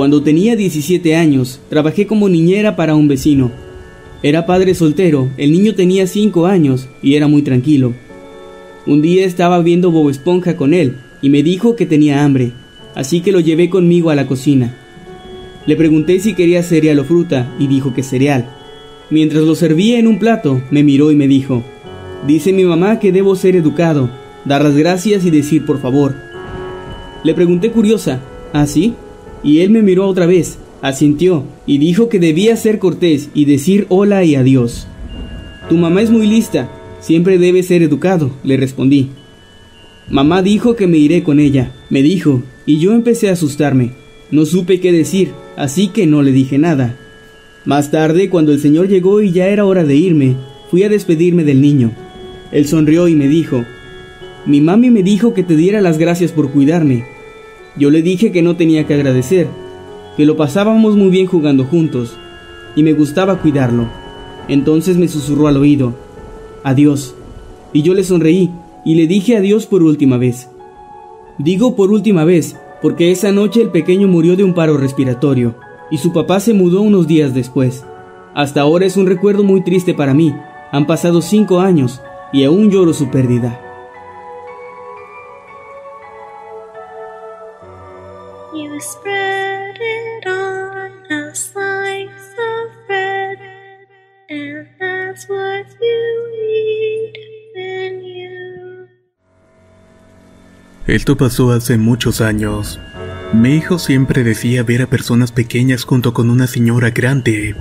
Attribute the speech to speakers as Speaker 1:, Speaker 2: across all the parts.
Speaker 1: Cuando tenía 17 años, trabajé como niñera para un vecino. Era padre soltero, el niño tenía 5 años y era muy tranquilo. Un día estaba viendo Bob Esponja con él y me dijo que tenía hambre, así que lo llevé conmigo a la cocina. Le pregunté si quería cereal o fruta y dijo que cereal. Mientras lo servía en un plato, me miró y me dijo, Dice mi mamá que debo ser educado, dar las gracias y decir por favor. Le pregunté curiosa, ¿ah sí? Y él me miró otra vez, asintió y dijo que debía ser cortés y decir hola y adiós. Tu mamá es muy lista, siempre debe ser educado, le respondí. Mamá dijo que me iré con ella, me dijo, y yo empecé a asustarme. No supe qué decir, así que no le dije nada. Más tarde, cuando el señor llegó y ya era hora de irme, fui a despedirme del niño. Él sonrió y me dijo, Mi mami me dijo que te diera las gracias por cuidarme. Yo le dije que no tenía que agradecer, que lo pasábamos muy bien jugando juntos, y me gustaba cuidarlo. Entonces me susurró al oído, Adiós. Y yo le sonreí y le dije adiós por última vez. Digo por última vez, porque esa noche el pequeño murió de un paro respiratorio, y su papá se mudó unos días después. Hasta ahora es un recuerdo muy triste para mí. Han pasado cinco años y aún lloro su pérdida.
Speaker 2: Esto pasó hace muchos años. Mi hijo siempre decía ver a personas pequeñas junto con una señora grande.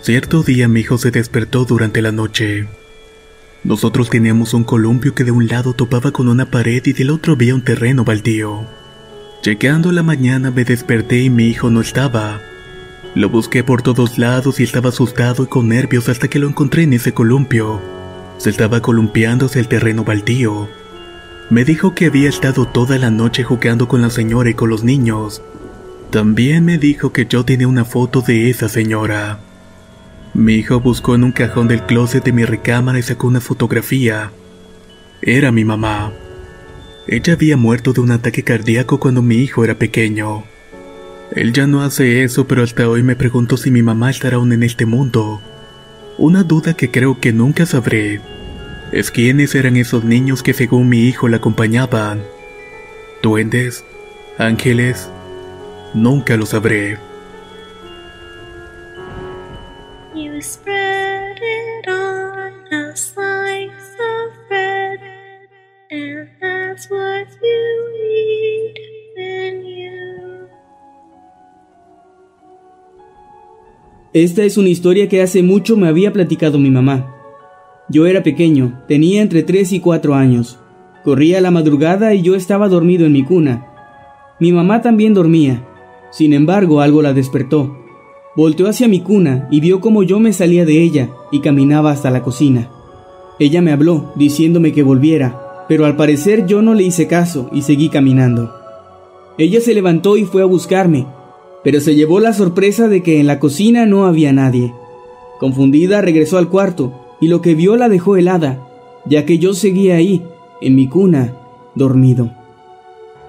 Speaker 2: Cierto día mi hijo se despertó durante la noche. Nosotros teníamos un columpio que de un lado topaba con una pared y del otro había un terreno baldío. Llegando la mañana me desperté y mi hijo no estaba. Lo busqué por todos lados y estaba asustado y con nervios hasta que lo encontré en ese columpio. Se estaba columpiándose el terreno baldío. Me dijo que había estado toda la noche jugando con la señora y con los niños. También me dijo que yo tenía una foto de esa señora. Mi hijo buscó en un cajón del closet de mi recámara y sacó una fotografía. Era mi mamá. Ella había muerto de un ataque cardíaco cuando mi hijo era pequeño. Él ya no hace eso, pero hasta hoy me pregunto si mi mamá estará aún en este mundo. Una duda que creo que nunca sabré es quiénes eran esos niños que según mi hijo la acompañaban. Duendes, ángeles, nunca lo sabré.
Speaker 1: Esta es una historia que hace mucho me había platicado mi mamá. Yo era pequeño, tenía entre 3 y 4 años. Corría la madrugada y yo estaba dormido en mi cuna. Mi mamá también dormía. Sin embargo, algo la despertó. Volteó hacia mi cuna y vio cómo yo me salía de ella y caminaba hasta la cocina. Ella me habló, diciéndome que volviera, pero al parecer yo no le hice caso y seguí caminando. Ella se levantó y fue a buscarme, pero se llevó la sorpresa de que en la cocina no había nadie. Confundida regresó al cuarto y lo que vio la dejó helada, ya que yo seguía ahí, en mi cuna, dormido.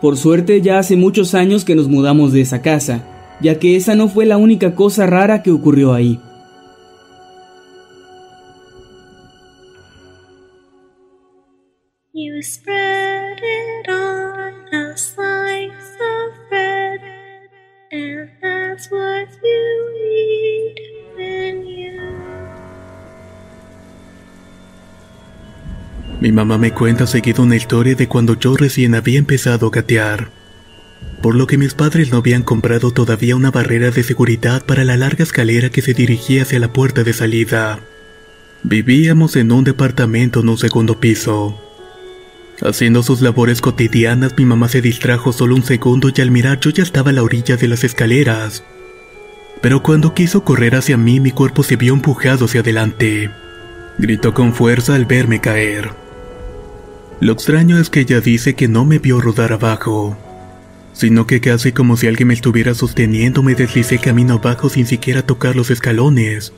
Speaker 1: Por suerte ya hace muchos años que nos mudamos de esa casa, ya que esa no fue la única cosa rara que ocurrió ahí.
Speaker 3: Spread it on.
Speaker 2: Mi mamá me cuenta seguido una historia de cuando yo recién había empezado a gatear, por lo que mis padres no habían comprado todavía una barrera de seguridad para la larga escalera que se dirigía hacia la puerta de salida. Vivíamos en un departamento en un segundo piso. Haciendo sus labores cotidianas, mi mamá se distrajo solo un segundo y al mirar yo ya estaba a la orilla de las escaleras. Pero cuando quiso correr hacia mí, mi cuerpo se vio empujado hacia adelante. Gritó con fuerza al verme caer. Lo extraño es que ella dice que no me vio rodar abajo, sino que casi como si alguien me estuviera sosteniendo me deslicé camino abajo sin siquiera tocar los escalones.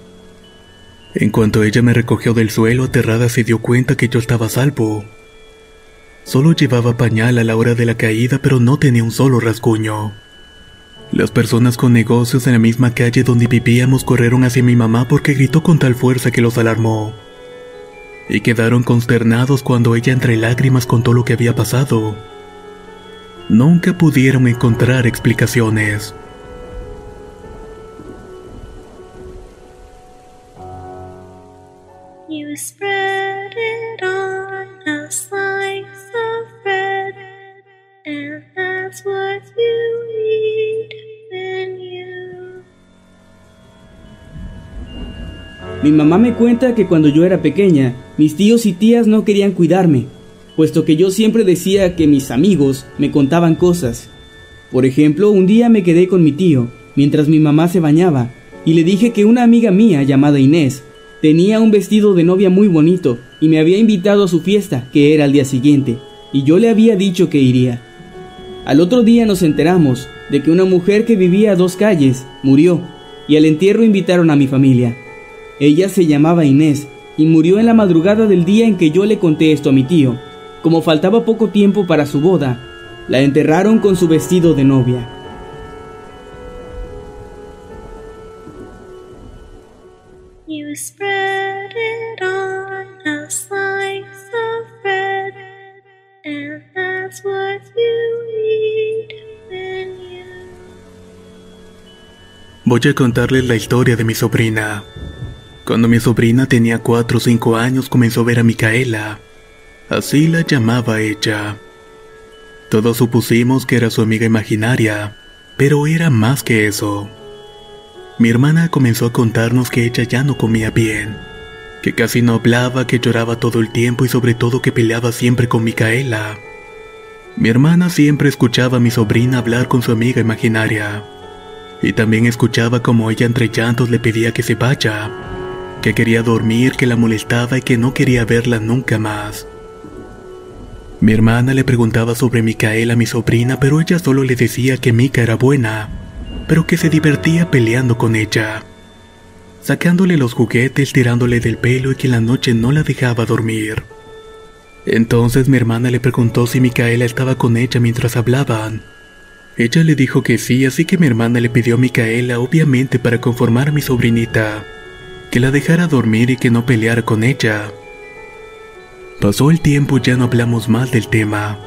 Speaker 2: En cuanto ella me recogió del suelo, aterrada se dio cuenta que yo estaba salvo. Solo llevaba pañal a la hora de la caída, pero no tenía un solo rasguño. Las personas con negocios en la misma calle donde vivíamos corrieron hacia mi mamá porque gritó con tal fuerza que los alarmó. Y quedaron consternados cuando ella entre lágrimas contó lo que había pasado. Nunca pudieron encontrar explicaciones.
Speaker 1: Mi mamá me cuenta que cuando yo era pequeña, mis tíos y tías no querían cuidarme, puesto que yo siempre decía que mis amigos me contaban cosas. Por ejemplo, un día me quedé con mi tío, mientras mi mamá se bañaba, y le dije que una amiga mía llamada Inés tenía un vestido de novia muy bonito y me había invitado a su fiesta, que era al día siguiente, y yo le había dicho que iría. Al otro día nos enteramos de que una mujer que vivía a dos calles murió, y al entierro invitaron a mi familia. Ella se llamaba Inés y murió en la madrugada del día en que yo le conté esto a mi tío. Como faltaba poco tiempo para su boda, la enterraron con su vestido de novia.
Speaker 2: Voy a contarles la historia de mi sobrina. Cuando mi sobrina tenía 4 o 5 años comenzó a ver a Micaela. Así la llamaba ella. Todos supusimos que era su amiga imaginaria, pero era más que eso. Mi hermana comenzó a contarnos que ella ya no comía bien, que casi no hablaba, que lloraba todo el tiempo y sobre todo que peleaba siempre con Micaela. Mi hermana siempre escuchaba a mi sobrina hablar con su amiga imaginaria. Y también escuchaba como ella entre llantos le pedía que se vaya, que quería dormir, que la molestaba y que no quería verla nunca más. Mi hermana le preguntaba sobre Micaela, mi sobrina, pero ella solo le decía que Mica era buena, pero que se divertía peleando con ella, sacándole los juguetes, tirándole del pelo y que en la noche no la dejaba dormir. Entonces mi hermana le preguntó si Micaela estaba con ella mientras hablaban. Ella le dijo que sí, así que mi hermana le pidió a Micaela, obviamente para conformar a mi sobrinita, que la dejara dormir y que no peleara con ella. Pasó el tiempo ya no hablamos más del tema.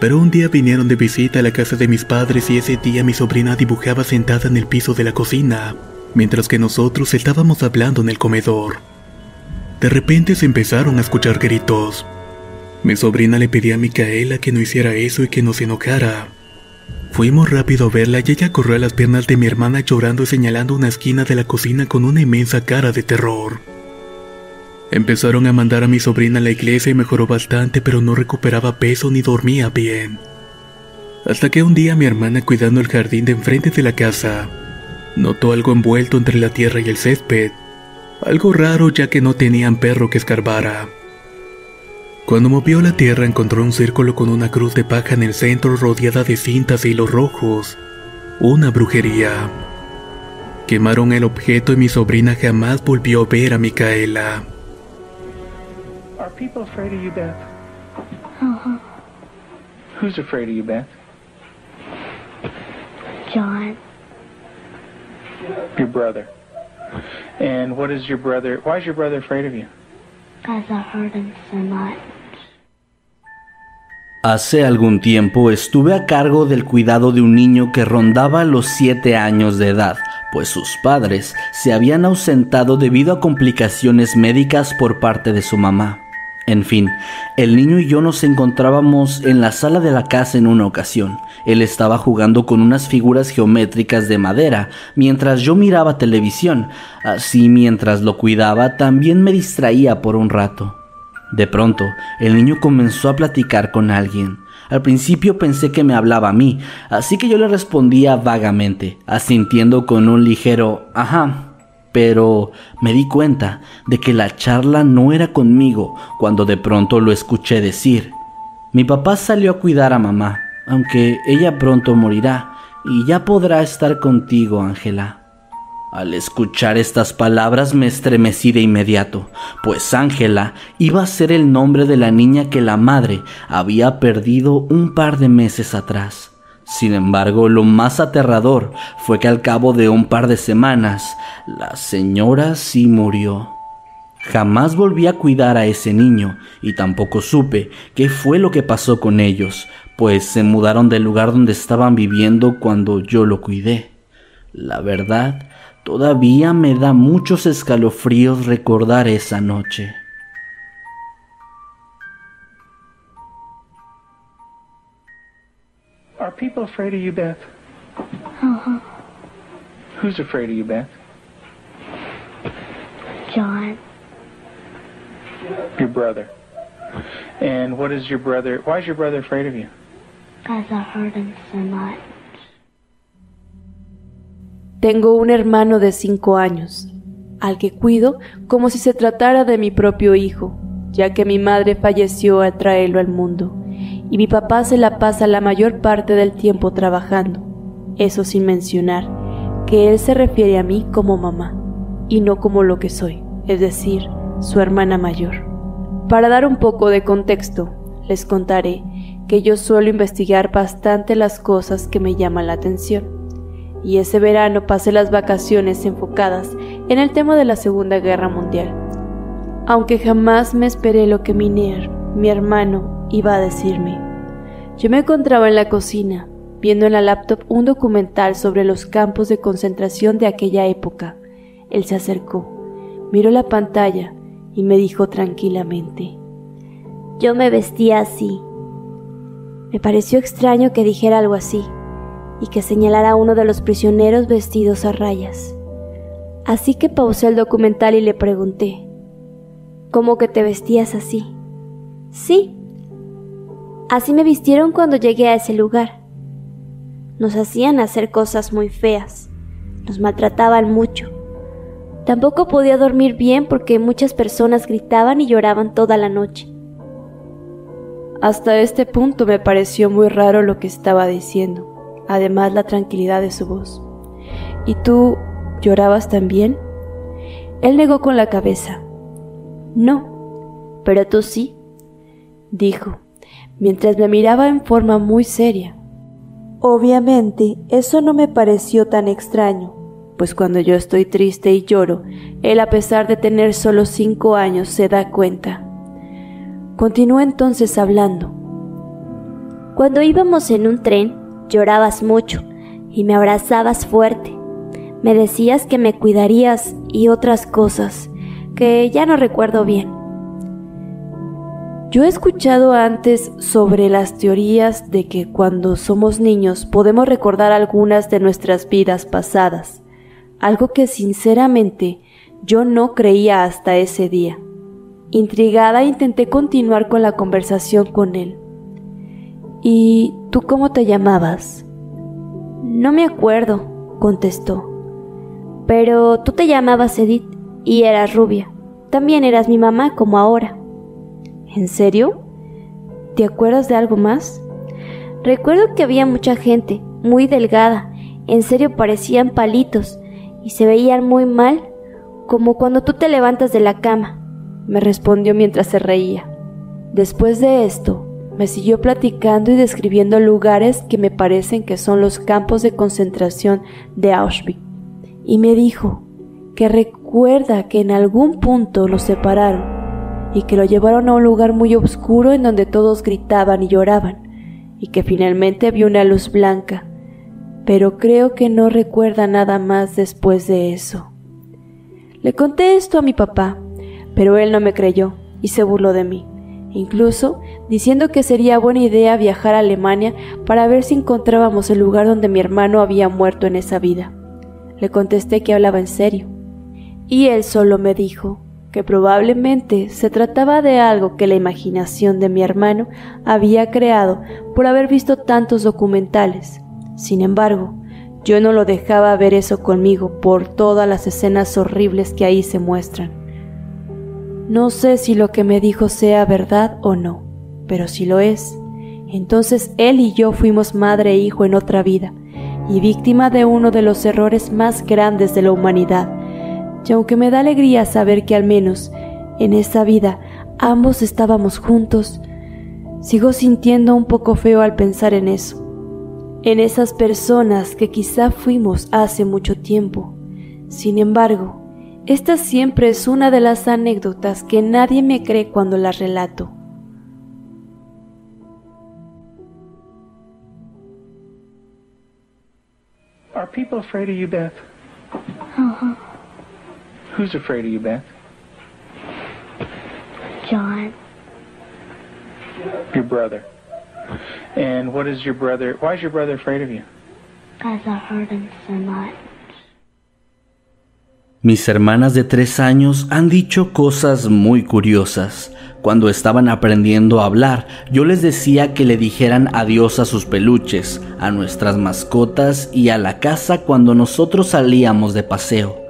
Speaker 2: Pero un día vinieron de visita a la casa de mis padres y ese día mi sobrina dibujaba sentada en el piso de la cocina, mientras que nosotros estábamos hablando en el comedor. De repente se empezaron a escuchar gritos. Mi sobrina le pedía a Micaela que no hiciera eso y que no se enojara. Fuimos rápido a verla y ella corrió a las piernas de mi hermana llorando y señalando una esquina de la cocina con una inmensa cara de terror. Empezaron a mandar a mi sobrina a la iglesia y mejoró bastante, pero no recuperaba peso ni dormía bien. Hasta que un día mi hermana cuidando el jardín de enfrente de la casa, notó algo envuelto entre la tierra y el césped. Algo raro ya que no tenían perro que escarbara. Cuando movió la tierra encontró un círculo con una cruz de paja en el centro rodeada de cintas e hilos rojos. Una brujería. Quemaron el objeto y mi sobrina jamás volvió a ver a Micaela.
Speaker 4: Are people afraid of you, Beth? Who's afraid of you, Beth?
Speaker 3: John,
Speaker 4: Your brother. And what is your brother? Why is your brother afraid of you?
Speaker 3: because I hurt him so much.
Speaker 5: Hace algún tiempo estuve a cargo del cuidado de un niño que rondaba los 7 años de edad, pues sus padres se habían ausentado debido a complicaciones médicas por parte de su mamá. En fin, el niño y yo nos encontrábamos en la sala de la casa en una ocasión. Él estaba jugando con unas figuras geométricas de madera mientras yo miraba televisión. Así mientras lo cuidaba también me distraía por un rato. De pronto, el niño comenzó a platicar con alguien. Al principio pensé que me hablaba a mí, así que yo le respondía vagamente, asintiendo con un ligero ajá. Pero me di cuenta de que la charla no era conmigo cuando de pronto lo escuché decir. Mi papá salió a cuidar a mamá, aunque ella pronto morirá, y ya podrá estar contigo, Ángela. Al escuchar estas palabras me estremecí de inmediato, pues Ángela iba a ser el nombre de la niña que la madre había perdido un par de meses atrás. Sin embargo, lo más aterrador fue que al cabo de un par de semanas, la señora sí murió. Jamás volví a cuidar a ese niño y tampoco supe qué fue lo que pasó con ellos, pues se mudaron del lugar donde estaban viviendo cuando yo lo cuidé. La verdad, todavía me da muchos escalofríos recordar esa noche.
Speaker 4: Are people afraid of you, Beth? Who's afraid of you, Beth?
Speaker 3: John,
Speaker 4: Your brother. And what is your brother? Why is your brother afraid of you?
Speaker 3: because I hurt him so much.
Speaker 6: Tengo un hermano de cinco años, al que cuido como si se tratara de mi propio hijo, ya que mi madre falleció al traerlo al mundo, y mi papá se la pasa la mayor parte del tiempo trabajando, eso sin mencionar que él se refiere a mí como mamá, y no como lo que soy, es decir, su hermana mayor. Para dar un poco de contexto, les contaré que yo suelo investigar bastante las cosas que me llaman la atención y ese verano pasé las vacaciones enfocadas en el tema de la Segunda Guerra Mundial. Aunque jamás me esperé lo que Miner, mi hermano, iba a decirme. Yo me encontraba en la cocina, viendo en la laptop un documental sobre los campos de concentración de aquella época. Él se acercó, miró la pantalla y me dijo tranquilamente.
Speaker 3: Yo me vestía así. Me pareció extraño que dijera algo así y que señalara a uno de los prisioneros vestidos a rayas. Así que pausé el documental y le pregunté, ¿cómo que te vestías así? Sí, así me vistieron cuando llegué a ese lugar. Nos hacían hacer cosas muy feas, nos maltrataban mucho. Tampoco podía dormir bien porque muchas personas gritaban y lloraban toda la noche.
Speaker 6: Hasta este punto me pareció muy raro lo que estaba diciendo, además la tranquilidad de su voz. ¿Y tú llorabas también? Él negó con la cabeza.
Speaker 3: No, pero tú sí.
Speaker 6: dijo, mientras me miraba en forma muy seria. Obviamente, eso no me pareció tan extraño, pues cuando yo estoy triste y lloro, él a pesar de tener solo cinco años se da cuenta. Continuó entonces hablando.
Speaker 3: Cuando íbamos en un tren, llorabas mucho y me abrazabas fuerte. Me decías que me cuidarías y otras cosas que ya no recuerdo bien.
Speaker 6: Yo he escuchado antes sobre las teorías de que cuando somos niños podemos recordar algunas de nuestras vidas pasadas, algo que sinceramente yo no creía hasta ese día. Intrigada intenté continuar con la conversación con él. ¿Y tú cómo te llamabas?
Speaker 3: No me acuerdo, contestó. Pero tú te llamabas Edith y eras rubia. También eras mi mamá como ahora.
Speaker 6: ¿En serio? ¿Te acuerdas de algo más?
Speaker 3: Recuerdo que había mucha gente, muy delgada, en serio parecían palitos,
Speaker 6: y se veían muy mal, como cuando tú te levantas de la cama, me respondió mientras se reía. Después de esto, me siguió platicando y describiendo lugares que me parecen que son los campos de concentración de Auschwitz. Y me dijo que recuerda que en algún punto los separaron y que lo llevaron a un lugar muy oscuro en donde todos gritaban y lloraban y que finalmente vio una luz blanca, pero creo que no recuerda nada más después de eso. Le conté esto a mi papá, pero él no me creyó y se burló de mí incluso diciendo que sería buena idea viajar a Alemania para ver si encontrábamos el lugar donde mi hermano había muerto en esa vida. Le contesté que hablaba en serio, y él solo me dijo que probablemente se trataba de algo que la imaginación de mi hermano había creado por haber visto tantos documentales. Sin embargo, yo no lo dejaba ver eso conmigo por todas las escenas horribles que ahí se muestran. No sé si lo que me dijo sea verdad o no, pero si lo es, entonces él y yo fuimos madre e hijo en otra vida y víctima de uno de los errores más grandes de la humanidad. Y aunque me da alegría saber que al menos en esa vida ambos estábamos juntos, sigo sintiendo un poco feo al pensar en eso, en esas personas que quizá fuimos hace mucho tiempo. Sin embargo, esta siempre es una de las anécdotas que nadie me cree cuando las relato.
Speaker 4: Are people afraid of you, Beth?
Speaker 7: Uh-huh.
Speaker 4: Who's afraid of you, Beth?
Speaker 7: John.
Speaker 4: Your brother. And what is your brother? Why is your brother afraid of you?
Speaker 7: Because I hurt him so much.
Speaker 5: Mis hermanas de tres años han dicho cosas muy curiosas. Cuando estaban aprendiendo a hablar, yo les decía que le dijeran adiós a sus peluches, a nuestras mascotas y a la casa cuando nosotros salíamos de paseo.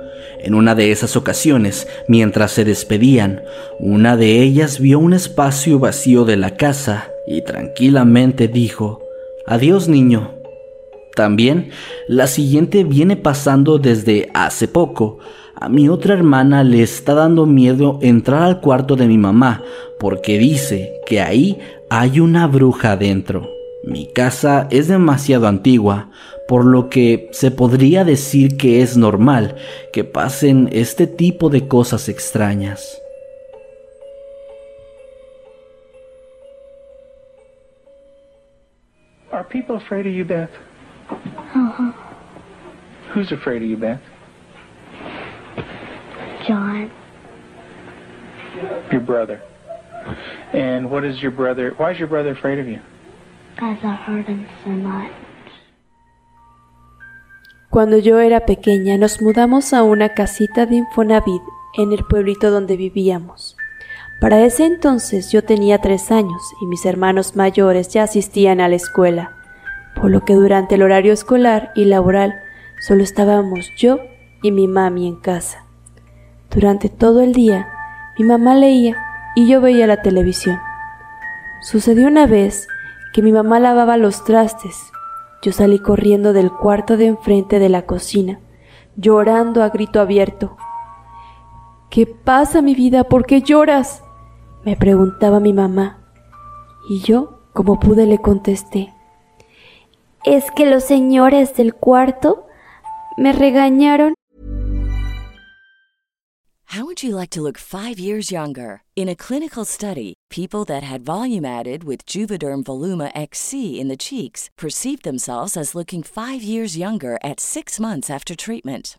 Speaker 5: En una de esas ocasiones, mientras se despedían, una de ellas vio un espacio vacío de la casa y tranquilamente dijo, Adiós niño. También, la siguiente viene pasando desde hace poco. A mi otra hermana le está dando miedo entrar al cuarto de mi mamá porque dice que ahí hay una bruja dentro. Mi casa es demasiado antigua, por lo que se podría decir que es normal que pasen este tipo de cosas extrañas.
Speaker 4: Are people afraid of you, Beth?
Speaker 7: Uh-huh.
Speaker 4: Who's afraid of you, Beth?
Speaker 7: John.
Speaker 4: Your brother. And what is your brother? Why is your brother afraid of you?
Speaker 7: Because I hurt him so much.
Speaker 8: Cuando yo era pequeña nos mudamos a una casita de Infonavit en el pueblito donde vivíamos. Para ese entonces yo tenía tres años y mis hermanos mayores ya asistían a la escuela, por lo que durante el horario escolar y laboral solo estábamos yo y mi mami en casa. Durante todo el día mi mamá leía y yo veía la televisión. Sucedió una vez que mi mamá lavaba los trastes. Yo salí corriendo del cuarto de enfrente de la cocina, llorando a grito abierto. ¿Qué pasa, mi vida? ¿Por qué lloras? me preguntaba mi mamá. Y yo, como pude, le contesté.
Speaker 6: Es que los señores del cuarto me regañaron.
Speaker 9: How would you like to look five years younger? In a clinical study, people that had volume added with Juvederm Voluma XC in the cheeks perceived themselves as looking five years younger at six months after treatment.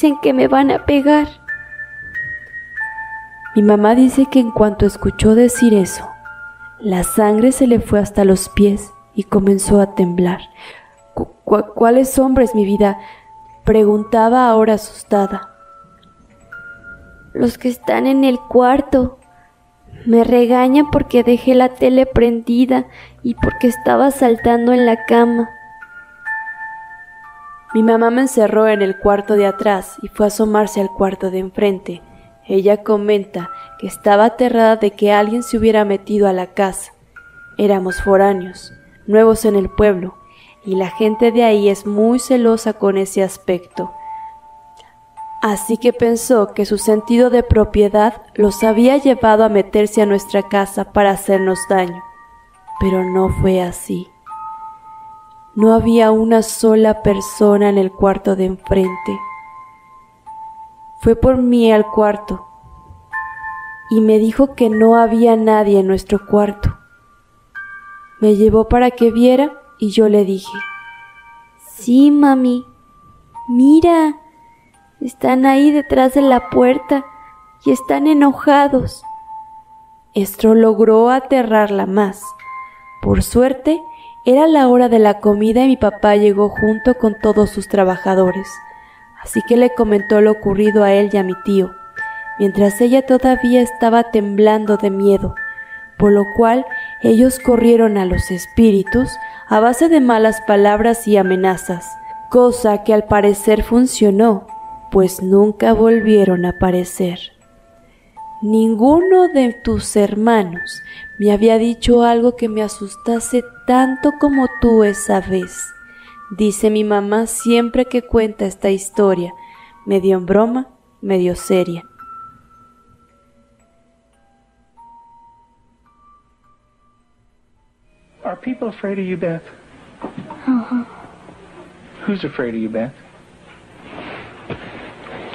Speaker 3: Dicen que me van a pegar.
Speaker 6: Mi mamá dice que en cuanto escuchó decir eso, la sangre se le fue hasta los pies y comenzó a temblar. ¿Cu ¿Cuáles hombres, mi vida? Preguntaba ahora asustada.
Speaker 3: Los que están en el cuarto. Me regañan porque dejé la tele prendida y porque estaba saltando en la cama.
Speaker 6: Mi mamá me encerró en el cuarto de atrás y fue a asomarse al cuarto de enfrente. Ella comenta que estaba aterrada de que alguien se hubiera metido a la casa. Éramos foráneos, nuevos en el pueblo, y la gente de ahí es muy celosa con ese aspecto. Así que pensó que su sentido de propiedad los había llevado a meterse a nuestra casa para hacernos daño. Pero no fue así. No había una sola persona en el cuarto de enfrente. Fue por mí al cuarto y me dijo que no había nadie en nuestro cuarto. Me llevó para que viera y yo le dije,
Speaker 3: Sí, mami, mira, están ahí detrás de la puerta y están enojados.
Speaker 6: Esto logró aterrarla más. Por suerte, era la hora de la comida y mi papá llegó junto con todos sus trabajadores, así que le comentó lo ocurrido a él y a mi tío, mientras ella todavía estaba temblando de miedo, por lo cual ellos corrieron a los espíritus a base de malas palabras y amenazas, cosa que al parecer funcionó, pues nunca volvieron a aparecer. Ninguno de tus hermanos me había dicho algo que me asustase tanto como tú esa vez, dice mi mamá siempre que cuenta esta historia, medio en broma, medio seria.
Speaker 4: Are people afraid of you, Beth?
Speaker 7: Uh-huh.
Speaker 4: Who's afraid of you, Beth?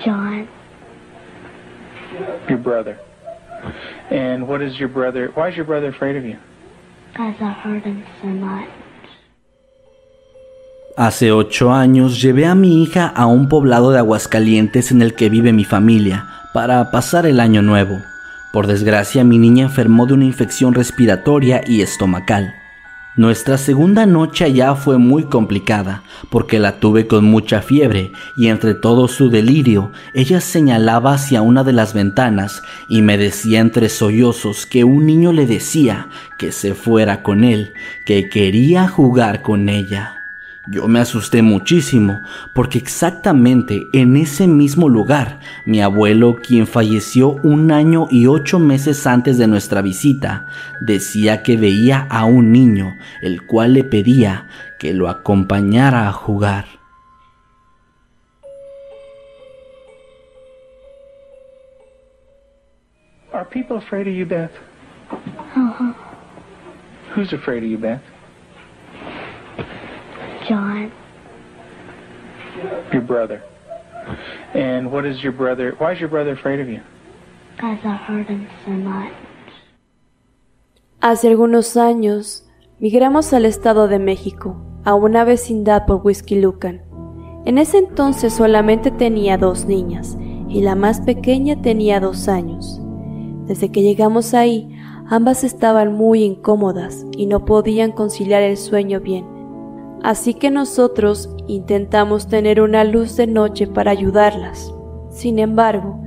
Speaker 7: John.
Speaker 4: Your brother. And what is your brother? Why is your brother afraid of you?
Speaker 5: Hace ocho años llevé a mi hija a un poblado de Aguascalientes en el que vive mi familia para pasar el año nuevo. Por desgracia mi niña enfermó de una infección respiratoria y estomacal. Nuestra segunda noche allá fue muy complicada, porque la tuve con mucha fiebre y entre todo su delirio, ella señalaba hacia una de las ventanas y me decía entre sollozos que un niño le decía que se fuera con él, que quería jugar con ella. Yo me asusté muchísimo porque exactamente en ese mismo lugar mi abuelo, quien falleció un año y ocho meses antes de nuestra visita, decía que veía a un niño, el cual le pedía que lo acompañara a jugar.
Speaker 4: Are people afraid of you, Beth?
Speaker 7: Uh-huh.
Speaker 4: Who's afraid of you, Beth?
Speaker 7: John.
Speaker 4: Your brother. And what is your brother? Why is your brother afraid of you?
Speaker 7: Because I hurt him so much.
Speaker 6: Hace algunos años migramos al Estado de México, a una vecindad por Whisky Lucan. En ese entonces solamente tenía dos niñas y la más pequeña tenía dos años. Desde que llegamos ahí, ambas estaban muy incómodas y no podían conciliar el sueño bien. Así que nosotros intentamos tener una luz de noche para ayudarlas. Sin embargo,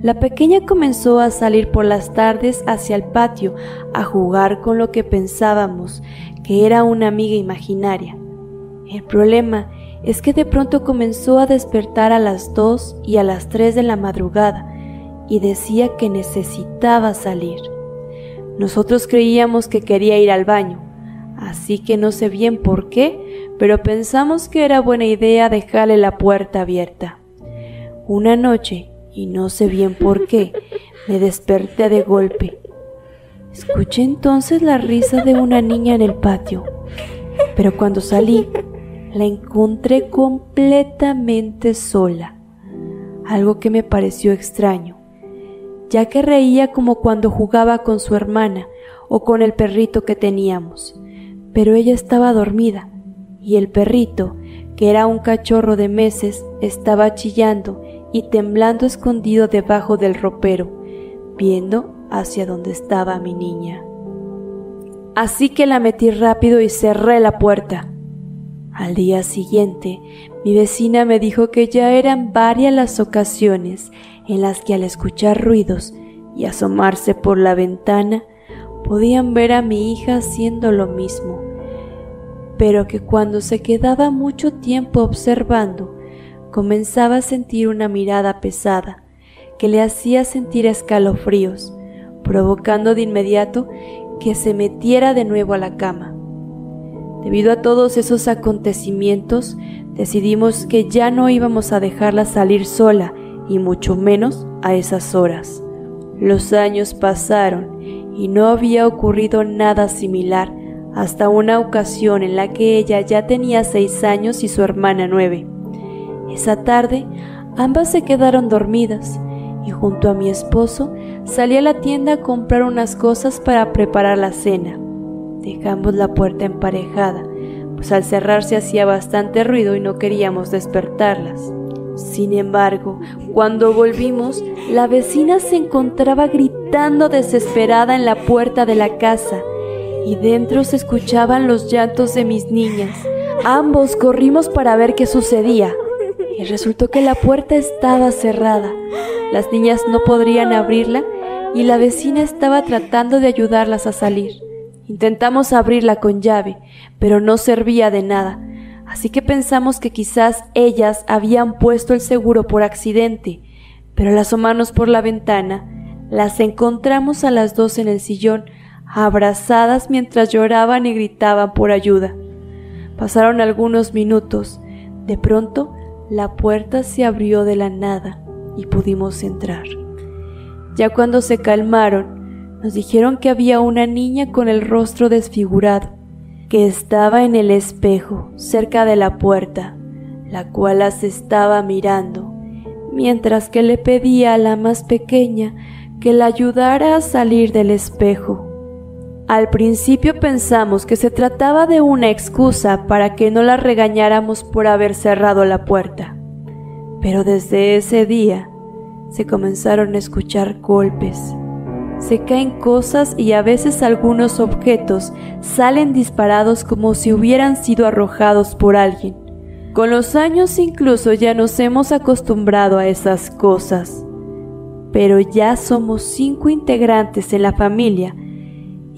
Speaker 6: la pequeña comenzó a salir por las tardes hacia el patio a jugar con lo que pensábamos que era una amiga imaginaria. El problema es que de pronto comenzó a despertar a las 2 y a las 3 de la madrugada y decía que necesitaba salir. Nosotros creíamos que quería ir al baño, así que no sé bien por qué, pero pensamos que era buena idea dejarle la puerta abierta. Una noche, y no sé bien por qué, me desperté de golpe. Escuché entonces la risa de una niña en el patio, pero cuando salí, la encontré completamente sola, algo que me pareció extraño, ya que reía como cuando jugaba con su hermana o con el perrito que teníamos, pero ella estaba dormida y el perrito, que era un cachorro de meses, estaba chillando y temblando escondido debajo del ropero, viendo hacia donde estaba mi niña. Así que la metí rápido y cerré la puerta. Al día siguiente, mi vecina me dijo que ya eran varias las ocasiones en las que al escuchar ruidos y asomarse por la ventana podían ver a mi hija haciendo lo mismo, pero que cuando se quedaba mucho tiempo observando, comenzaba a sentir una mirada pesada que le hacía sentir escalofríos, provocando de inmediato que se metiera de nuevo a la cama. Debido a todos esos acontecimientos, decidimos que ya no íbamos a dejarla salir sola y mucho menos a esas horas. Los años pasaron y no había ocurrido nada similar hasta una ocasión en la que ella ya tenía seis años y su hermana nueve. Esa tarde ambas se quedaron dormidas y junto a mi esposo salí a la tienda a comprar unas cosas para preparar la cena. Dejamos la puerta emparejada, pues al cerrarse hacía bastante ruido y no queríamos despertarlas. Sin embargo, cuando volvimos, la vecina se encontraba gritando desesperada en la puerta de la casa y dentro se escuchaban los llantos de mis niñas. Ambos corrimos para ver qué sucedía y resultó que la puerta estaba cerrada. Las niñas no podrían abrirla y la vecina estaba tratando de ayudarlas a salir. Intentamos abrirla con llave, pero no servía de nada, así que pensamos que quizás ellas habían puesto el seguro por accidente, pero al asomarnos por la ventana, las encontramos a las dos en el sillón, abrazadas mientras lloraban y gritaban por ayuda. Pasaron algunos minutos. De pronto, la puerta se abrió de la nada y pudimos entrar. Ya cuando se calmaron, nos dijeron que había una niña con el rostro desfigurado, que estaba en el espejo cerca de la puerta, la cual las estaba mirando, mientras que le pedía a la más pequeña que la ayudara a salir del espejo. Al principio pensamos que se trataba de una excusa para que no la regañáramos por haber cerrado la puerta. Pero desde ese día se comenzaron a escuchar golpes. Se caen cosas y a veces algunos objetos salen disparados como si hubieran sido arrojados por alguien. Con los años incluso ya nos hemos acostumbrado a esas cosas. Pero ya somos cinco integrantes en la familia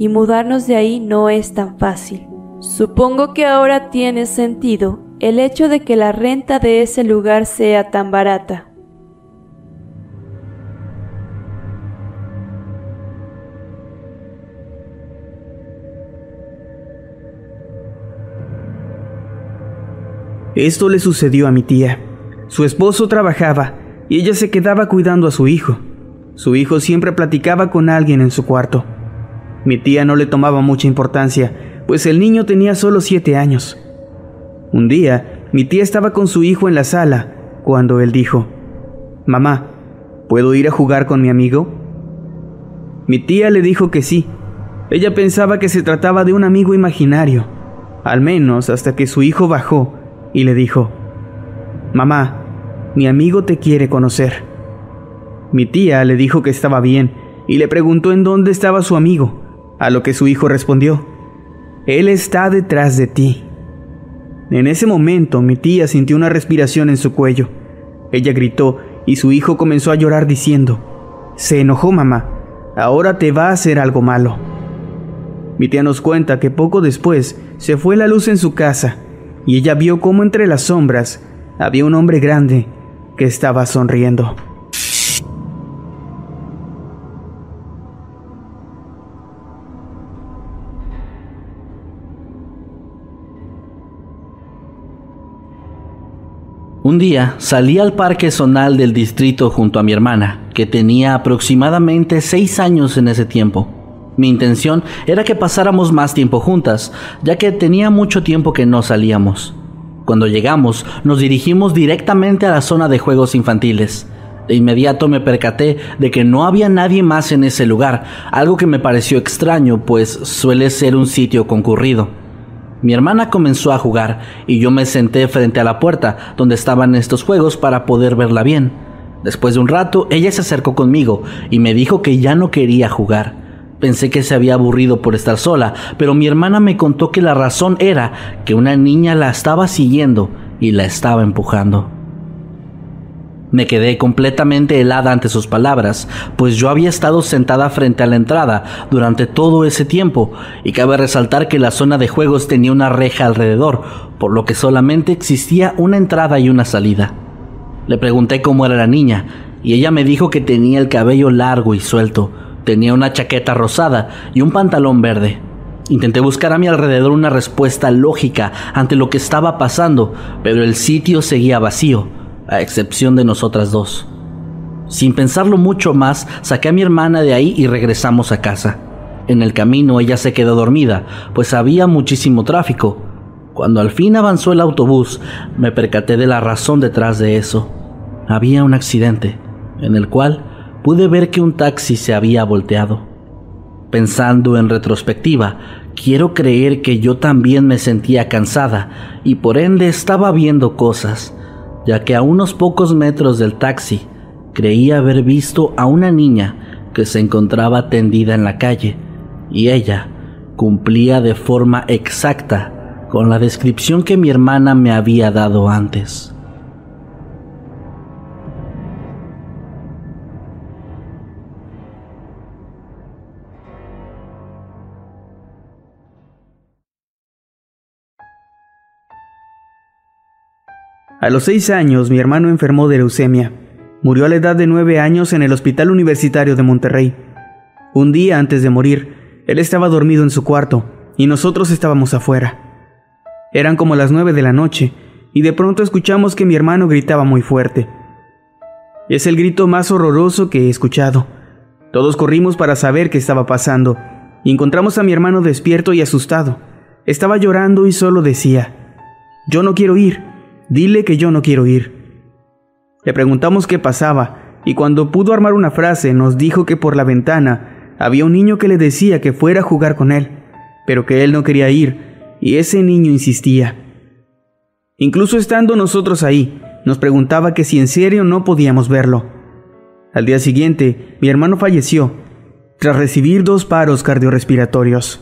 Speaker 6: y mudarnos de ahí no es tan fácil. Supongo que ahora tiene sentido el hecho de que la renta de ese lugar sea tan barata.
Speaker 1: Esto le sucedió a mi tía. Su esposo trabajaba y ella se quedaba cuidando a su hijo. Su hijo siempre platicaba con alguien en su cuarto. Mi tía no le tomaba mucha importancia, pues el niño tenía solo siete años. Un día, mi tía estaba con su hijo en la sala, cuando él dijo, Mamá, ¿puedo ir a jugar con mi amigo? Mi tía le dijo que sí. Ella pensaba que se trataba de un amigo imaginario, al menos hasta que su hijo bajó y le dijo, Mamá, mi amigo te quiere conocer. Mi tía le dijo que estaba bien y le preguntó en dónde estaba su amigo a lo que su hijo respondió, Él está detrás de ti. En ese momento mi tía sintió una respiración en su cuello. Ella gritó y su hijo comenzó a llorar diciendo, Se enojó mamá, ahora te va a hacer algo malo. Mi tía nos cuenta que poco después se fue la luz en su casa y ella vio cómo entre las sombras había un hombre grande que estaba sonriendo.
Speaker 5: Un día salí al parque zonal del distrito junto a mi hermana, que tenía aproximadamente seis años en ese tiempo. Mi intención era que pasáramos más tiempo juntas, ya que tenía mucho tiempo que no salíamos. Cuando llegamos, nos dirigimos directamente a la zona de juegos infantiles. De inmediato me percaté de que no había nadie más en ese lugar, algo que me pareció extraño, pues suele ser un sitio concurrido. Mi hermana comenzó a jugar y yo me senté frente a la puerta donde estaban estos juegos para poder verla bien. Después de un rato, ella se acercó conmigo y me dijo que ya no quería jugar. Pensé que se había aburrido por estar sola, pero mi hermana me contó que la razón era que una niña la estaba siguiendo y la estaba empujando. Me quedé completamente helada ante sus palabras, pues yo había estado sentada frente a la entrada durante todo ese tiempo, y cabe resaltar que la zona de juegos tenía una reja alrededor, por lo que solamente existía una entrada y una salida. Le pregunté cómo era la niña, y ella me dijo que tenía el cabello largo y suelto, tenía una chaqueta rosada y un pantalón verde. Intenté buscar a mi alrededor una respuesta lógica ante lo que estaba pasando, pero el sitio seguía vacío a excepción de nosotras dos. Sin pensarlo mucho más, saqué a mi hermana de ahí y regresamos a casa. En el camino ella se quedó dormida, pues había muchísimo tráfico. Cuando al fin avanzó el autobús, me percaté de la razón detrás de eso. Había un accidente, en el cual pude ver que un taxi se había volteado. Pensando en retrospectiva, quiero creer que yo también me sentía cansada y por ende estaba viendo cosas ya que a unos pocos metros del taxi creía haber visto a una niña que se encontraba tendida en la calle y ella cumplía de forma exacta con la descripción que mi hermana me había dado antes.
Speaker 1: A los seis años mi hermano enfermó de leucemia. Murió a la edad de nueve años en el Hospital Universitario de Monterrey. Un día antes de morir, él estaba dormido en su cuarto y nosotros estábamos afuera. Eran como las nueve de la noche y de pronto escuchamos que mi hermano gritaba muy fuerte. Es el grito más horroroso que he escuchado. Todos corrimos para saber qué estaba pasando y encontramos a mi hermano despierto y asustado. Estaba llorando y solo decía, yo no quiero ir, Dile que yo no quiero ir. Le preguntamos qué pasaba, y cuando pudo armar una frase nos dijo que por la ventana había un niño que le decía que fuera a jugar con él, pero que él no quería ir, y ese niño insistía. Incluso estando nosotros ahí, nos preguntaba que si en serio no podíamos verlo. Al día siguiente, mi hermano falleció, tras recibir dos paros cardiorrespiratorios.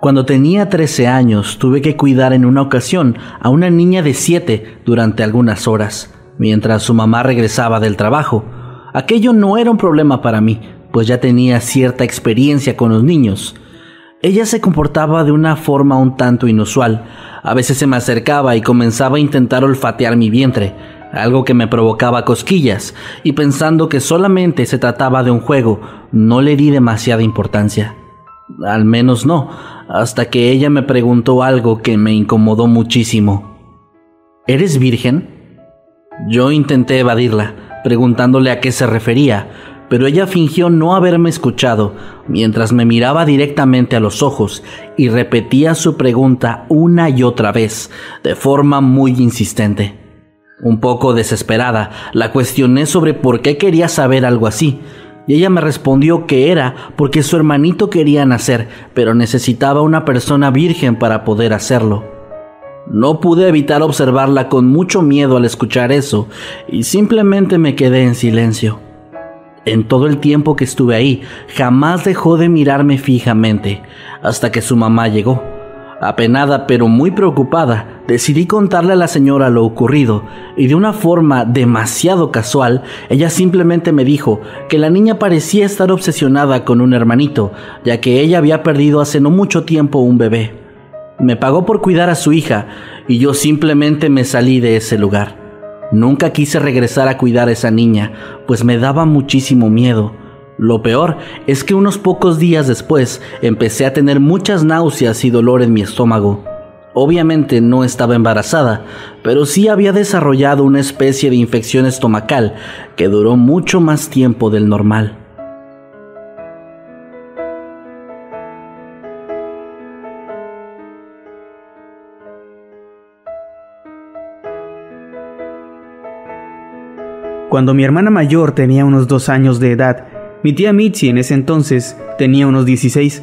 Speaker 5: Cuando tenía 13 años tuve que cuidar en una ocasión a una niña de 7 durante algunas horas, mientras su mamá regresaba del trabajo. Aquello no era un problema para mí, pues ya tenía cierta experiencia con los niños. Ella se comportaba de una forma un tanto inusual. A veces se me acercaba y comenzaba a intentar olfatear mi vientre, algo que me provocaba cosquillas, y pensando que solamente se trataba de un juego, no le di demasiada importancia. Al menos no, hasta que ella me preguntó algo que me incomodó muchísimo. ¿Eres virgen? Yo intenté evadirla, preguntándole a qué se refería, pero ella fingió no haberme escuchado, mientras me miraba directamente a los ojos y repetía su pregunta una y otra vez, de forma muy insistente. Un poco desesperada, la cuestioné sobre por qué quería saber algo así, y ella me respondió que era porque su hermanito quería nacer, pero necesitaba una persona virgen para poder hacerlo. No pude evitar observarla con mucho miedo al escuchar eso y simplemente me quedé en silencio. En todo el tiempo que estuve ahí, jamás dejó de mirarme fijamente, hasta que su mamá llegó. Apenada pero muy preocupada, decidí contarle a la señora lo ocurrido, y de una forma demasiado casual, ella simplemente me dijo que la niña parecía estar obsesionada con un hermanito, ya que ella había perdido hace no mucho tiempo un bebé. Me pagó por cuidar a su hija, y yo simplemente me salí de ese lugar. Nunca quise regresar a cuidar a esa niña, pues me daba muchísimo miedo. Lo peor es que unos pocos días después empecé a tener muchas náuseas y dolor en mi estómago. Obviamente no estaba embarazada, pero sí había desarrollado una especie de infección estomacal que duró mucho más tiempo del normal.
Speaker 1: Cuando mi hermana mayor tenía unos dos años de edad, mi tía Mitzi en ese entonces tenía unos 16.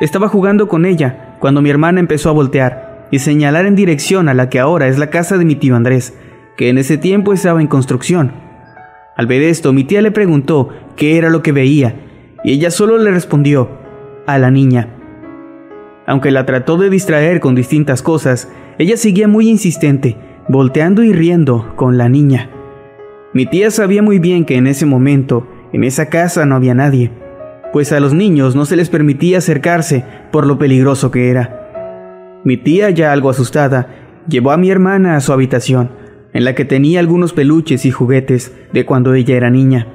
Speaker 1: Estaba jugando con ella cuando mi hermana empezó a voltear y señalar en dirección a la que ahora es la casa de mi tío Andrés, que en ese tiempo estaba en construcción. Al ver esto, mi tía le preguntó qué era lo que veía, y ella solo le respondió, a la niña. Aunque la trató de distraer con distintas cosas, ella seguía muy insistente, volteando y riendo con la niña. Mi tía sabía muy bien que en ese momento, en esa casa no había nadie, pues a los niños no se les permitía acercarse por lo peligroso que era. Mi tía, ya algo asustada, llevó a mi hermana a su habitación, en la que tenía algunos peluches y juguetes de cuando ella era niña.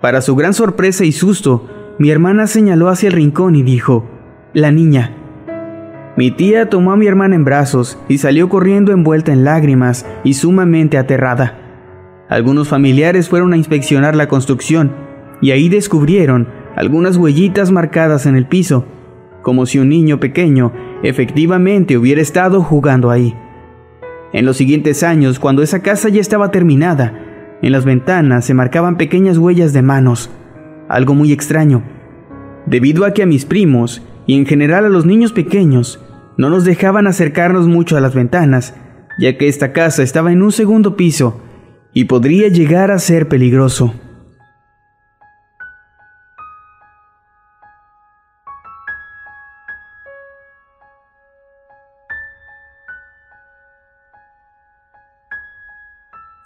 Speaker 1: Para su gran sorpresa y susto, mi hermana señaló hacia el rincón y dijo, La niña. Mi tía tomó a mi hermana en brazos y salió corriendo envuelta en lágrimas y sumamente aterrada. Algunos familiares fueron a inspeccionar la construcción y ahí descubrieron algunas huellitas marcadas en el piso, como si un niño pequeño efectivamente hubiera estado jugando ahí. En los siguientes años, cuando esa casa ya estaba terminada, en las ventanas se marcaban pequeñas huellas de manos, algo muy extraño, debido a que a mis primos y en general a los niños pequeños no nos dejaban acercarnos mucho a las ventanas, ya que esta casa estaba en un segundo piso y podría llegar a ser peligroso.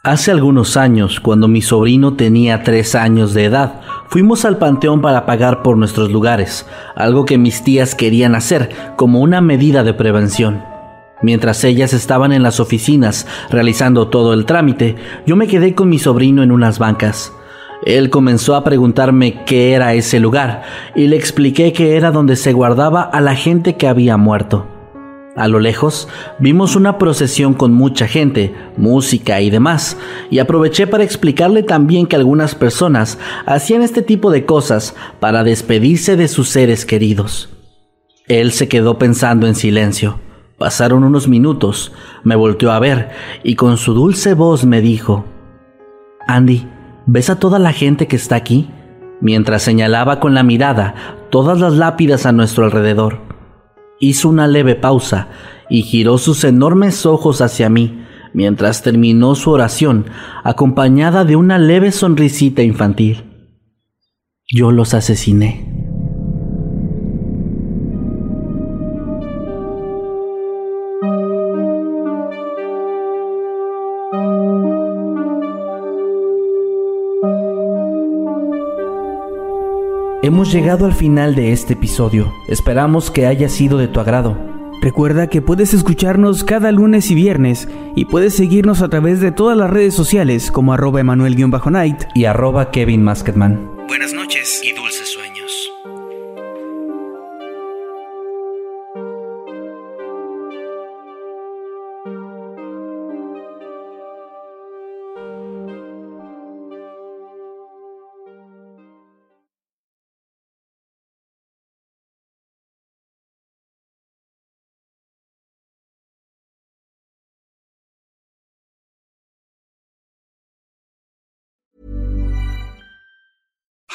Speaker 5: Hace algunos años, cuando mi sobrino tenía tres años de edad, fuimos al panteón para pagar por nuestros lugares, algo que mis tías querían hacer como una medida de prevención. Mientras ellas estaban en las oficinas realizando todo el trámite, yo me quedé con mi sobrino en unas bancas. Él comenzó a preguntarme qué era ese lugar y le expliqué que era donde se guardaba a la gente que había muerto. A lo lejos vimos una procesión con mucha gente, música y demás, y aproveché para explicarle también que algunas personas hacían este tipo de cosas para despedirse de sus seres queridos. Él se quedó pensando en silencio. Pasaron unos minutos, me volteó a ver y con su dulce voz me dijo, Andy, ¿ves a toda la gente que está aquí? Mientras señalaba con la mirada todas las lápidas a nuestro alrededor. Hizo una leve pausa y giró sus enormes ojos hacia mí mientras terminó su oración, acompañada de una leve sonrisita infantil. Yo los asesiné. Hemos llegado al final de este episodio. Esperamos que haya sido de tu agrado.
Speaker 1: Recuerda que puedes escucharnos cada lunes y viernes y puedes seguirnos a través de todas las redes sociales como arroba emanuel-night
Speaker 5: y arroba Kevin Masketman.
Speaker 1: Buenas noches